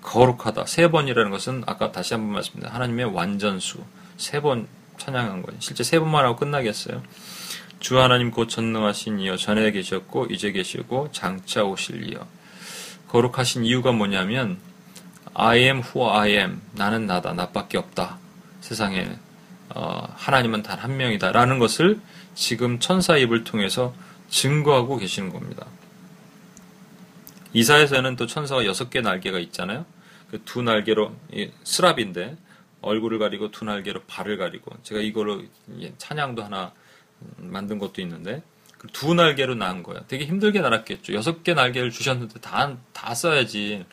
Speaker 1: 거룩하다. 세 번이라는 것은 아까 다시 한번 말씀드립니다. 하나님의 완전수. 세 번 찬양한 거예요. 실제 세 번만 하고 끝나겠어요. 주 하나님 곧 전능하신 이여 전에 계셨고 이제 계시고 장차 오실 이여. 거룩하신 이유가 뭐냐면 I am who I am. 나는 나다. 나밖에 없다. 세상에 어, 하나님은 단 한 명이다 라는 것을 지금 천사 입을 통해서 증거하고 계시는 겁니다. 이사에서는 또 천사가 여섯 개 날개가 있잖아요. 그 두 날개로 스랍인데 얼굴을 가리고 두 날개로 발을 가리고 제가 이걸로 찬양도 하나 만든 것도 있는데 그두 날개로 낳은 거야. 되게 힘들게 날았겠죠. 여섯 개 날개를 주셨는데 다, 다 써야지.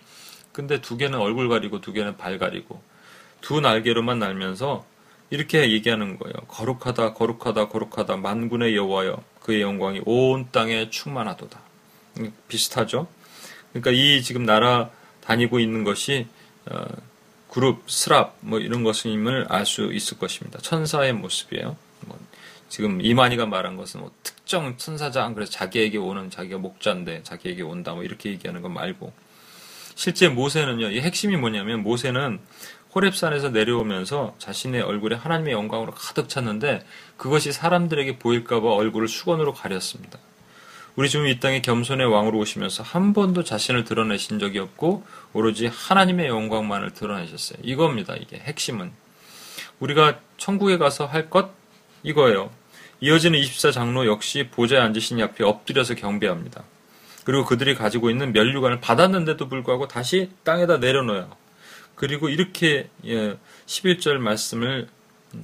Speaker 1: 근데 두 개는 얼굴 가리고 두 개는 발 가리고 두 날개로만 날면서 이렇게 얘기하는 거예요. 거룩하다, 거룩하다, 거룩하다. 만군의 여호와여, 그의 영광이 온 땅에 충만하도다. 비슷하죠? 그러니까 이 지금 나라 다니고 있는 것이 어, 그룹, 스랍 뭐 이런 것임을 알 수 있을 것입니다. 천사의 모습이에요. 뭐 지금 이만희가 말한 것은 뭐 특정 천사장 그래서 자기에게 오는 자기가 목자인데 자기에게 온다 뭐 이렇게 얘기하는 것 말고 실제 모세는요. 이 핵심이 뭐냐면 모세는 호랩산에서 내려오면서 자신의 얼굴에 하나님의 영광으로 가득 찼는데 그것이 사람들에게 보일까봐 얼굴을 수건으로 가렸습니다. 우리 주님 이 땅에 겸손의 왕으로 오시면서 한 번도 자신을 드러내신 적이 없고 오로지 하나님의 영광만을 드러내셨어요. 이겁니다. 이게 핵심은 우리가 천국에 가서 할 것 이거예요. 이어지는 24장로 역시 보좌에 앉으신 앞에 엎드려서 경배합니다. 그리고 그들이 가지고 있는 면류관을 받았는데도 불구하고 다시 땅에다 내려놓아요. 그리고 이렇게 11절 예, 말씀을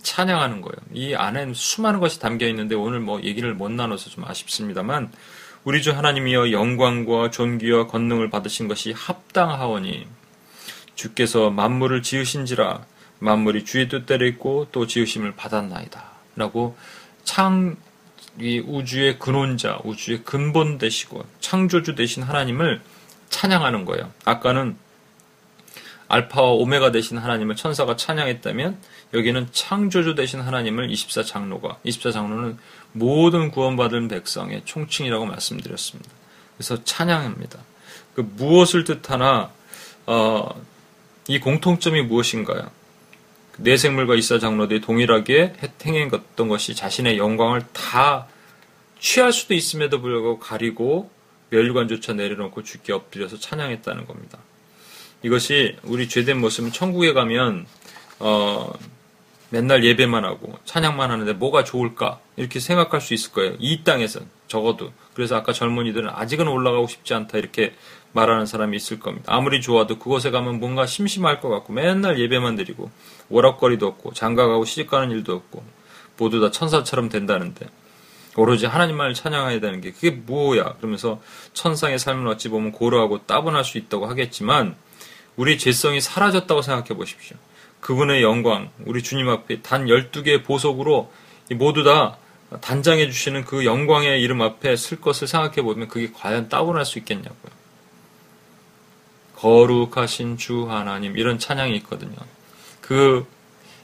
Speaker 1: 찬양하는 거예요. 이 안엔 수많은 것이 담겨 있는데 오늘 뭐 얘기를 못 나눠서 좀 아쉽습니다만 우리 주 하나님이여 영광과 존귀와 권능을 받으신 것이 합당하오니 주께서 만물을 지으신지라 만물이 주의 뜻대로 있고 또 지으심을 받았나이다. 라고 창, 이 우주의 근원자, 우주의 근본 되시고 창조주 되신 하나님을 찬양하는 거예요. 아까는 알파와 오메가 되신 하나님을 천사가 찬양했다면 여기는 창조주 되신 하나님을 24장로가 24장로는 모든 구원받은 백성의 총칭이라고 말씀드렸습니다. 그래서 찬양합니다. 그 무엇을 뜻하나 어, 이 공통점이 무엇인가요? 내 생물과 이사 장로들이 동일하게 행했던 것이 자신의 영광을 다 취할 수도 있음에도 불구하고 가리고 멸관조차 내려놓고 죽게 엎드려서 찬양했다는 겁니다. 이것이 우리 죄된 모습은 천국에 가면 어, 맨날 예배만 하고 찬양만 하는데 뭐가 좋을까 이렇게 생각할 수 있을 거예요. 이 땅에서 적어도 그래서 아까 젊은이들은 아직은 올라가고 싶지 않다 이렇게 말하는 사람이 있을 겁니다. 아무리 좋아도 그곳에 가면 뭔가 심심할 것 같고 맨날 예배만 드리고 오락거리도 없고 장가가고 시집가는 일도 없고 모두 다 천사처럼 된다는데 오로지 하나님만을 찬양해야 되는 게 그게 뭐야 그러면서 천상의 삶을 어찌 보면 고루하고 따분할 수 있다고 하겠지만 우리 죄성이 사라졌다고 생각해 보십시오. 그분의 영광, 우리 주님 앞에 단 12개의 보석으로 모두 다 단장해 주시는 그 영광의 이름 앞에 쓸 것을 생각해 보면 그게 과연 따분할 수 있겠냐고요. 거룩하신 주 하나님 이런 찬양이 있거든요. 그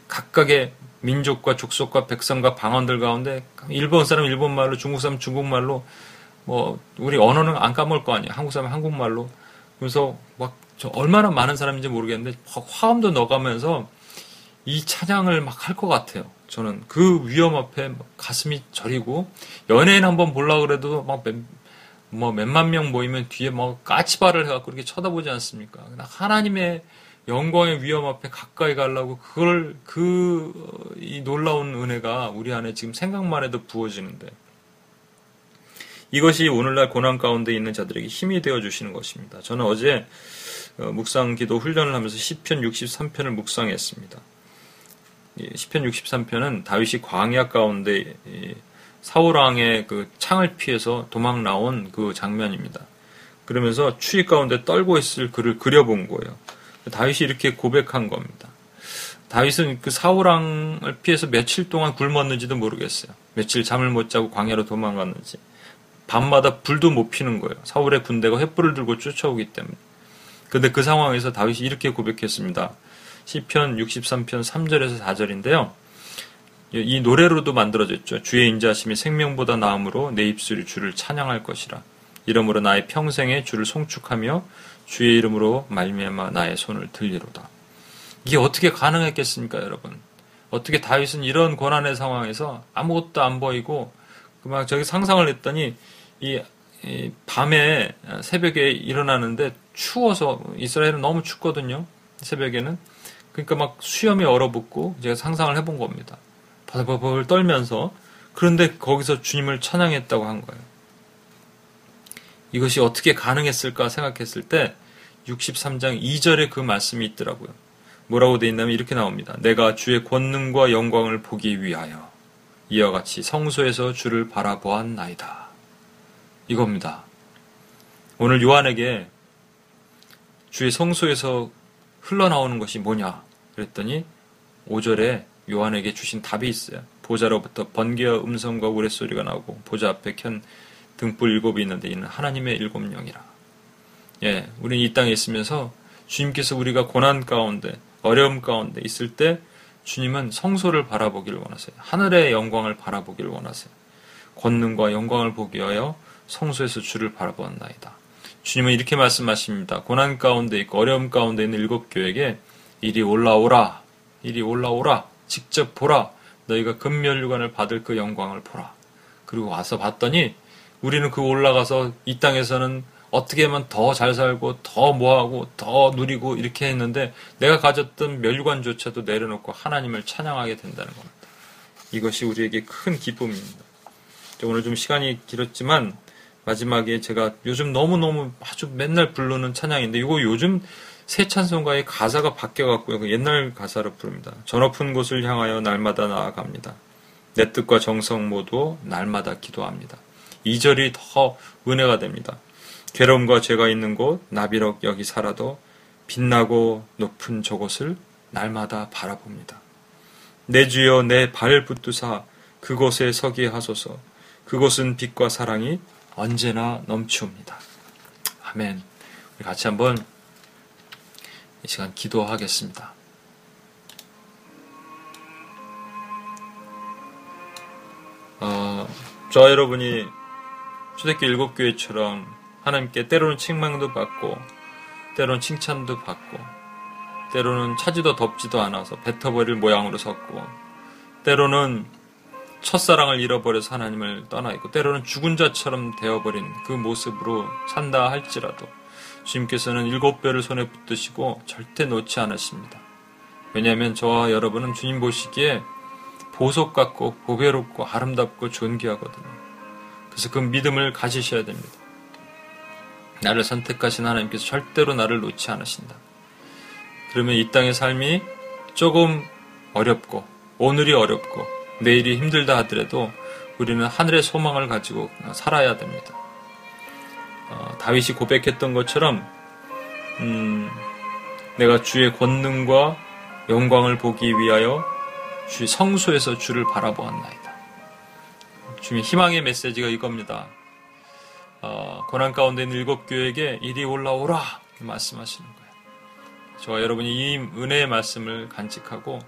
Speaker 1: 각각의 민족과 족속과 백성과 방언들 가운데 일본 사람 일본 말로 중국 사람 중국 말로 뭐 우리 언어는 안 까먹을 거 아니에요. 한국 사람 한국 말로 그래서 막 얼마나 많은 사람인지 모르겠는데 화음도 넣어가면서 이 찬양을 막 할 것 같아요. 저는 그 위험 앞에 가슴이 저리고 연예인 한번 보려 그래도 막 몇, 뭐 몇만 명 모이면 뒤에 뭐 까치발을 해갖고 이렇게 쳐다보지 않습니까? 하나님의 영광의 위험 앞에 가까이 가려고 그걸 그 이 놀라운 은혜가 우리 안에 지금 생각만 해도 부어지는데 이것이 오늘날 고난 가운데 있는 자들에게 힘이 되어 주시는 것입니다. 저는 어제 어, 묵상 기도 훈련을 하면서 시편 63편을 묵상했습니다. 시편 63편은 다윗이 광야 가운데 사울 왕의 그 창을 피해서 도망 나온 그 장면입니다. 그러면서 추위 가운데 떨고 있을 그를 그려본 거예요. 다윗이 이렇게 고백한 겁니다. 다윗은 그 사울 왕을 피해서 며칠 동안 굶었는지도 모르겠어요. 며칠 잠을 못 자고 광야로 도망갔는지. 밤마다 불도 못 피는 거예요. 사울의 군대가 횃불을 들고 쫓아오기 때문에. 근데 그 상황에서 다윗이 이렇게 고백했습니다. 시편 63편 3절에서 4절인데요. 이 노래로도 만들어졌죠. 주의 인자심이 생명보다 나음으로 내 입술이 주를 찬양할 것이라. 이러므로 나의 평생에 주를 송축하며 주의 이름으로 말미암아 나의 손을 들리로다. 이게 어떻게 가능했겠습니까, 여러분? 어떻게 다윗은 이런 고난의 상황에서 아무것도 안 보이고 막 저기 상상을 했더니 이, 이 밤에 새벽에 일어나는데 추워서 이스라엘은 너무 춥거든요. 새벽에는 그러니까 막 수염이 얼어붙고 제가 상상을 해본 겁니다. 바글바글 떨면서 그런데 거기서 주님을 찬양했다고 한 거예요. 이것이 어떻게 가능했을까 생각했을 때 63장 2절에 그 말씀이 있더라고요. 뭐라고 돼 있냐면 이렇게 나옵니다. 내가 주의 권능과 영광을 보기 위하여 이와 같이 성소에서 주를 바라보았나이다. 이겁니다. 오늘 요한에게 주의 성소에서 흘러나오는 것이 뭐냐? 그랬더니 5절에 요한에게 주신 답이 있어요. 보좌로부터 번개와 음성과 우레소리가 나오고 보좌 앞에 켠 등불 일곱이 있는데 이는 하나님의 일곱 영이라. 예, 우리는 이 땅에 있으면서 주님께서 우리가 고난 가운데 어려움 가운데 있을 때 주님은 성소를 바라보기를 원하세요. 하늘의 영광을 바라보기를 원하세요. 권능과 영광을 보기 위하여 성소에서 주를 바라보았나이다. 주님은 이렇게 말씀하십니다. 고난 가운데 있고 어려움 가운데 있는 일곱 교회에게 이리 올라오라. 이리 올라오라. 직접 보라. 너희가 금멸류관을 받을 그 영광을 보라. 그리고 와서 봤더니 우리는 그 올라가서 이 땅에서는 어떻게 하면 더잘 살고 더 뭐하고 더 누리고 이렇게 했는데 내가 가졌던 멸관조차도 내려놓고 하나님을 찬양하게 된다는 겁니다. 이것이 우리에게 큰 기쁨입니다. 오늘 좀 시간이 길었지만 마지막에 제가 요즘 너무너무 아주 맨날 부르는 찬양인데 이거 요즘 새 찬송가의 가사가 바뀌어갖고요. 그 옛날 가사로 부릅니다. 저 높은 곳을 향하여 날마다 나아갑니다. 내 뜻과 정성 모두 날마다 기도합니다. 2절이 더 은혜가 됩니다. 괴로움과 죄가 있는 곳, 나비록 여기 살아도 빛나고 높은 저곳을 날마다 바라봅니다. 내 주여 내발 붙드사 그곳에 서게 하소서. 그곳은 빛과 사랑이 언제나 넘치옵니다. 아멘. 우리 같이 한번 이 시간 기도하겠습니다. 어, 저 여러분이 초대교 일곱 교회처럼 하나님께 때로는 책망도 받고 때로는 칭찬도 받고 때로는 차지도 덥지도 않아서 뱉어버릴 모양으로 섰고 때로는 첫사랑을 잃어버려서 하나님을 떠나 있고 때로는 죽은 자처럼 되어버린 그 모습으로 산다 할지라도 주님께서는 일곱 배를 손에 붙드시고 절대 놓지 않으십니다. 왜냐하면 저와 여러분은 주님 보시기에 보석 같고 보배롭고 아름답고 존귀하거든요. 그래서 그 믿음을 가지셔야 됩니다. 나를 선택하신 하나님께서 절대로 나를 놓지 않으신다. 그러면 이 땅의 삶이 조금 어렵고 오늘이 어렵고 내일이 힘들다 하더라도 우리는 하늘의 소망을 가지고 살아야 됩니다. 어, 다윗이 고백했던 것처럼 음, 내가 주의 권능과 영광을 보기 위하여 주의 성소에서 주를 바라보았나이다. 주의 희망의 메시지가 이겁니다. 어, 고난 가운데 있는 일곱 교회에게 이리 올라오라 말씀하시는 거예요. 저와 여러분이 이 은혜의 말씀을 간직하고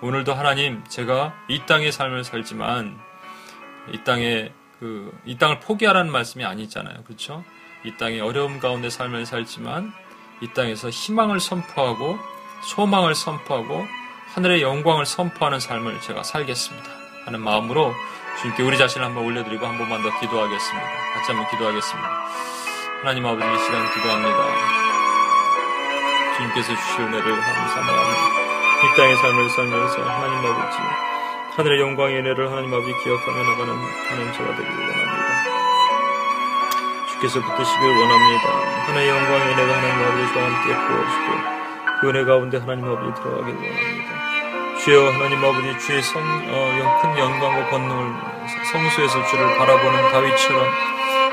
Speaker 1: 오늘도 하나님 제가 이 땅의 삶을 살지만 이 땅에 그, 이 땅을 포기하라는 말씀이 아니잖아요. 그렇죠? 이 땅의 어려움 가운데 삶을 살지만 이 땅에서 희망을 선포하고 소망을 선포하고 하늘의 영광을 선포하는 삶을 제가 살겠습니다. 하는 마음으로 주님께 우리 자신을 한번 올려드리고 한 번만 더 기도하겠습니다. 같이 한번 기도하겠습니다. 하나님 아버지 이 시간 기도합니다. 주님께서 주실 은혜를 감사합니다. 이 땅의 삶을 살면서 하나님 아버지 하늘의 영광의 은혜를 하나님 아버지 기억하며 나가는 하나님 제가 되기를 원합니다. 주께서 붙드시길 원합니다. 하나의 영광의 은혜가 하나님 아버지와 함께 부어지고 그 은혜 가운데 하나님 아버지 들어가길 원합니다. 주여 하나님 아버지 주의 성, 어, 큰 영광과 권능을 성수에서 주를 바라보는 다윗처럼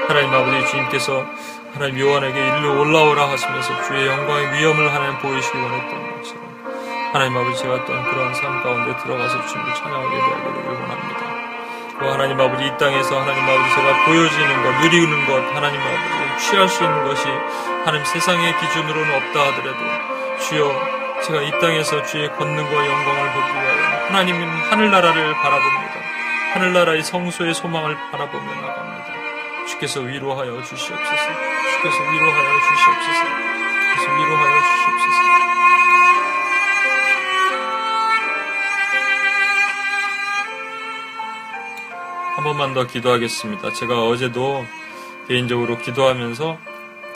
Speaker 1: 하나님 아버지 주님께서 하나님 요한에게 일로 올라오라 하시면서 주의 영광의 위엄을 하나님 보이시기 원했던 것처럼 하나님 아버지 제가 어떤 그러한 삶 가운데 들어가서 주님을 찬양하게 되길 원합니다. 그 하나님 아버지 이 땅에서 하나님 아버지 제가 보여지는 것, 누리는 것, 하나님 아버지 취할 수 있는 것이 하나님 세상의 기준으로는 없다 하더라도 주여 제가 이 땅에서 주의 권능과 영광을 보기 위하여 하나님은 하늘나라를 바라봅니다. 하늘나라의 성소의 소망을 바라보며 나갑니다. 주께서 위로하여 주시옵소서. 주께서 위로하여 주시옵소서. 주께서 위로하여 주시옵소서. 번만 더 기도하겠습니다. 제가 어제도 개인적으로 기도하면서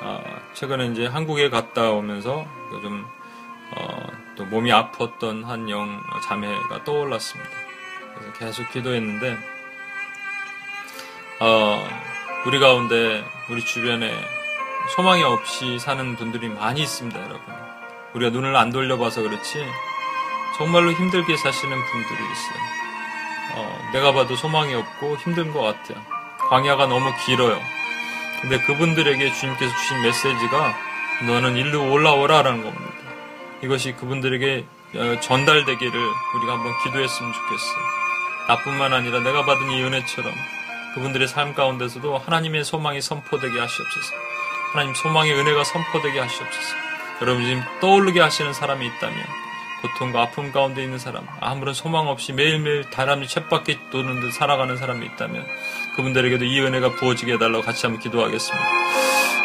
Speaker 1: 아, 최근에 이제 한국에 갔다 오면서 좀 어, 또 몸이 아팠던 한 영 자매가 떠올랐습니다. 그래서 계속 기도했는데 어, 우리 가운데 우리 주변에 소망이 없이 사는 분들이 많이 있습니다, 여러분. 우리가 눈을 안 돌려봐서 그렇지 정말로 힘들게 사시는 분들이 있어요. 어, 내가 봐도 소망이 없고 힘든 것 같아요. 광야가 너무 길어요. 근데 그분들에게 주님께서 주신 메시지가 너는 일로 올라오라라는 겁니다. 이것이 그분들에게 어, 전달되기를 우리가 한번 기도했으면 좋겠어요. 나뿐만 아니라 내가 받은 이 은혜처럼 그분들의 삶 가운데서도 하나님의 소망이 선포되게 하시옵소서. 하나님 소망의 은혜가 선포되게 하시옵소서. 여러분 지금 떠오르게 하시는 사람이 있다면 고통과 아픔 가운데 있는 사람, 아무런 소망 없이 매일매일 다람쥐 챗바퀴 도는 듯 살아가는 사람이 있다면 그분들에게도 이 은혜가 부어지게 해달라고 같이 한번 기도하겠습니다.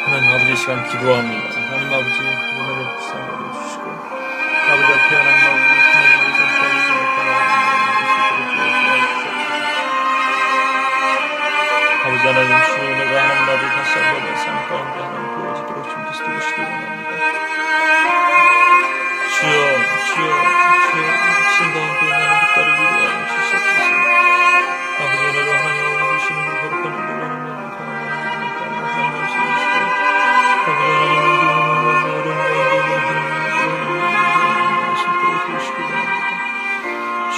Speaker 1: 하나님 아버지 시간 기도합니다. 하나님 아버지 은혜를 불쌍히 여겨주시고 아버지 앞에 하나님 아버지 아버지 하나님 주의 은혜가 하나님 아버지 다시 한번 내삶 가운데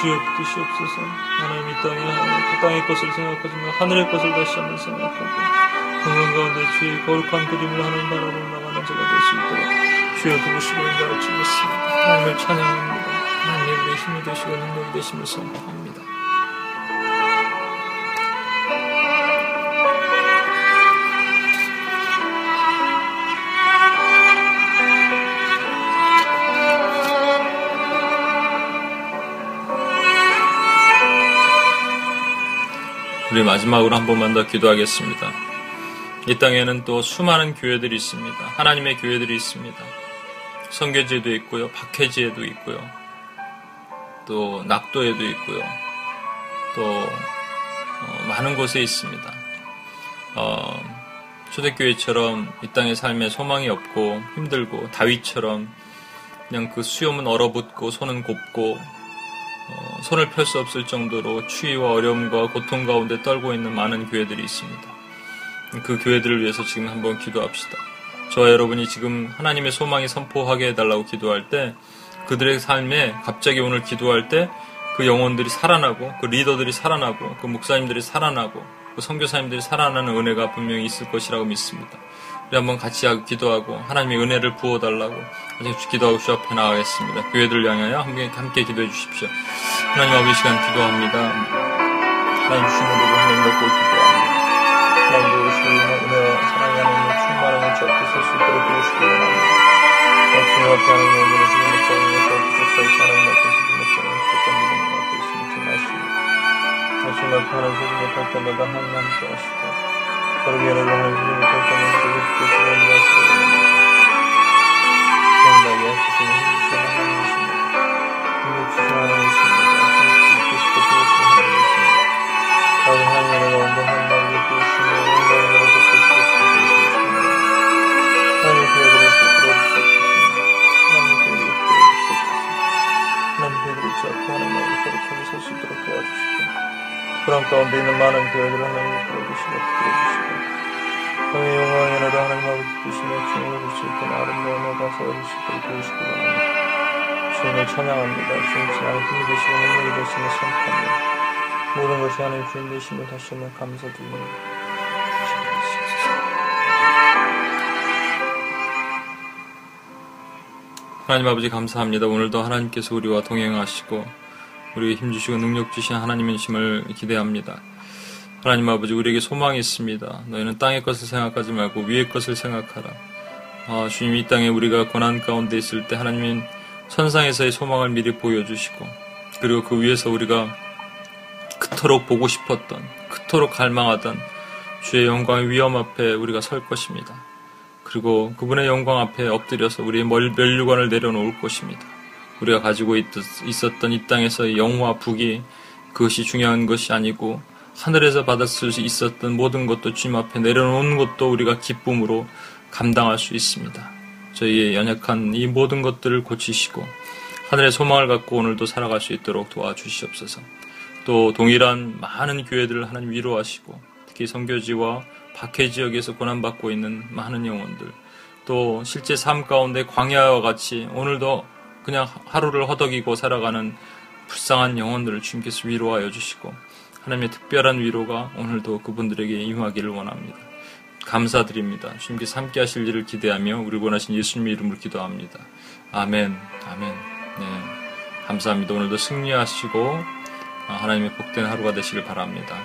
Speaker 1: 주여 붙드시옵소서 하나님 이 땅에 그 땅의 것을 생각하지만 하늘의 것을 다시 한번 생각하고 건강 가운데 주의 거룩한 그림을 하는 나라로 나가는 자가 될 수 있도록 주여 도우시고 인도하여 주겠습니다. 하나님을 찬양합니다. 하나님의 우리 힘이 되시고 능력이 되심을 선포합니다. 우리 마지막으로 한 번만 더 기도하겠습니다. 이 땅에는 또 수많은 교회들이 있습니다. 하나님의 교회들이 있습니다. 성계지에도 있고요, 박해지에도 있고요, 또 낙도에도 있고요, 또 어, 많은 곳에 있습니다. 어, 초대교회처럼 이 땅의 삶에 소망이 없고 힘들고 다윗처럼 그냥 그 수염은 얼어붙고 손은 곱고 어, 손을 펼 수 없을 정도로 추위와 어려움과 고통 가운데 떨고 있는 많은 교회들이 있습니다. 그 교회들을 위해서 지금 한번 기도합시다. 저와 여러분이 지금 하나님의 소망이 선포하게 해달라고 기도할 때 그들의 삶에 갑자기 오늘 기도할 때 그 영혼들이 살아나고 그 리더들이 살아나고 그 목사님들이 살아나고 그 선교사님들이 살아나는 은혜가 분명히 있을 것이라고 믿습니다. 우리 한번 같이 기도하고 하나님의 은혜를 부어달라고 기도하고 주 앞에 나가겠습니다. 교회들 향하여 함께, 함께 기도해 주십시오. 하나님 아버지 시간 기도합니다. 하나님 주신 은혜를 하나님 받고 기도합니다. 하나님 주신 은혜와 사랑의 하나님의 충만함을 주 앞에 설수 있도록 도우시기 바랍니다. 주님 앞에 하나님의 은혜를 주님 앞에 하나님의 앞에서 주님 앞에 하나 주님 앞에 하나님 주님 못할 때마다 하나님 함께 하시고 바로 위안을 하나님 주님 못할 때마다 그를 주시고 인도하시고 기억나게 하시고 힘주시는 하나님이십니다. 힘 그런 가운데 있는 많은 교회들을 하나님 부어주시고 부어주시고 성의 영광에 나도 하나님 아버지 주시며 주님을 볼수 있던 아름다운 수 있도록 도우시기 바랍니다. 주님을 찬양합니다. 주님 지나는 힘이 되시고 능력이 되시며 선포합니다. 모든 것이 하나님 주인 되심을 다시 한번 감사드립니다. 하나님 아버지 감사합니다. 오늘도 하나님께서 우리와 동행하시고 우리에게 힘주시고 능력 주신 하나님의 힘을 기대합니다. 하나님 아버지 우리에게 소망이 있습니다. 너희는 땅의 것을 생각하지 말고 위의 것을 생각하라. 아, 주님 이 땅에 우리가 고난 가운데 있을 때 하나님인 선상에서의 소망을 미리 보여주시고 그리고 그 위에서 우리가 그토록 보고 싶었던 그토록 갈망하던 주의 영광의 위엄 앞에 우리가 설 것입니다. 그리고 그분의 영광 앞에 엎드려서 우리의 멸류관을 내려놓을 것입니다. 우리가 가지고 있었던 이 땅에서의 영화 북이 그것이 중요한 것이 아니고 하늘에서 받았을 수 있었던 모든 것도 주님 앞에 내려놓은 것도 우리가 기쁨으로 감당할 수 있습니다. 저희의 연약한 이 모든 것들을 고치시고 하늘의 소망을 갖고 오늘도 살아갈 수 있도록 도와주시옵소서. 또 동일한 많은 교회들을 하나님 위로하시고 특히 성교지와 박해 지역에서 고난받고 있는 많은 영혼들, 또 실제 삶 가운데 광야와 같이 오늘도 그냥 하루를 허덕이고 살아가는 불쌍한 영혼들을 주님께서 위로하여 주시고 하나님의 특별한 위로가 오늘도 그분들에게 임하기를 원합니다. 감사드립니다. 주님께서 함께 하실 일을 기대하며 우리 원하신 예수님의 이름으로 기도합니다. 아멘, 아멘. 네. 감사합니다. 오늘도 승리하시고 하나님의 복된 하루가 되시길 바랍니다.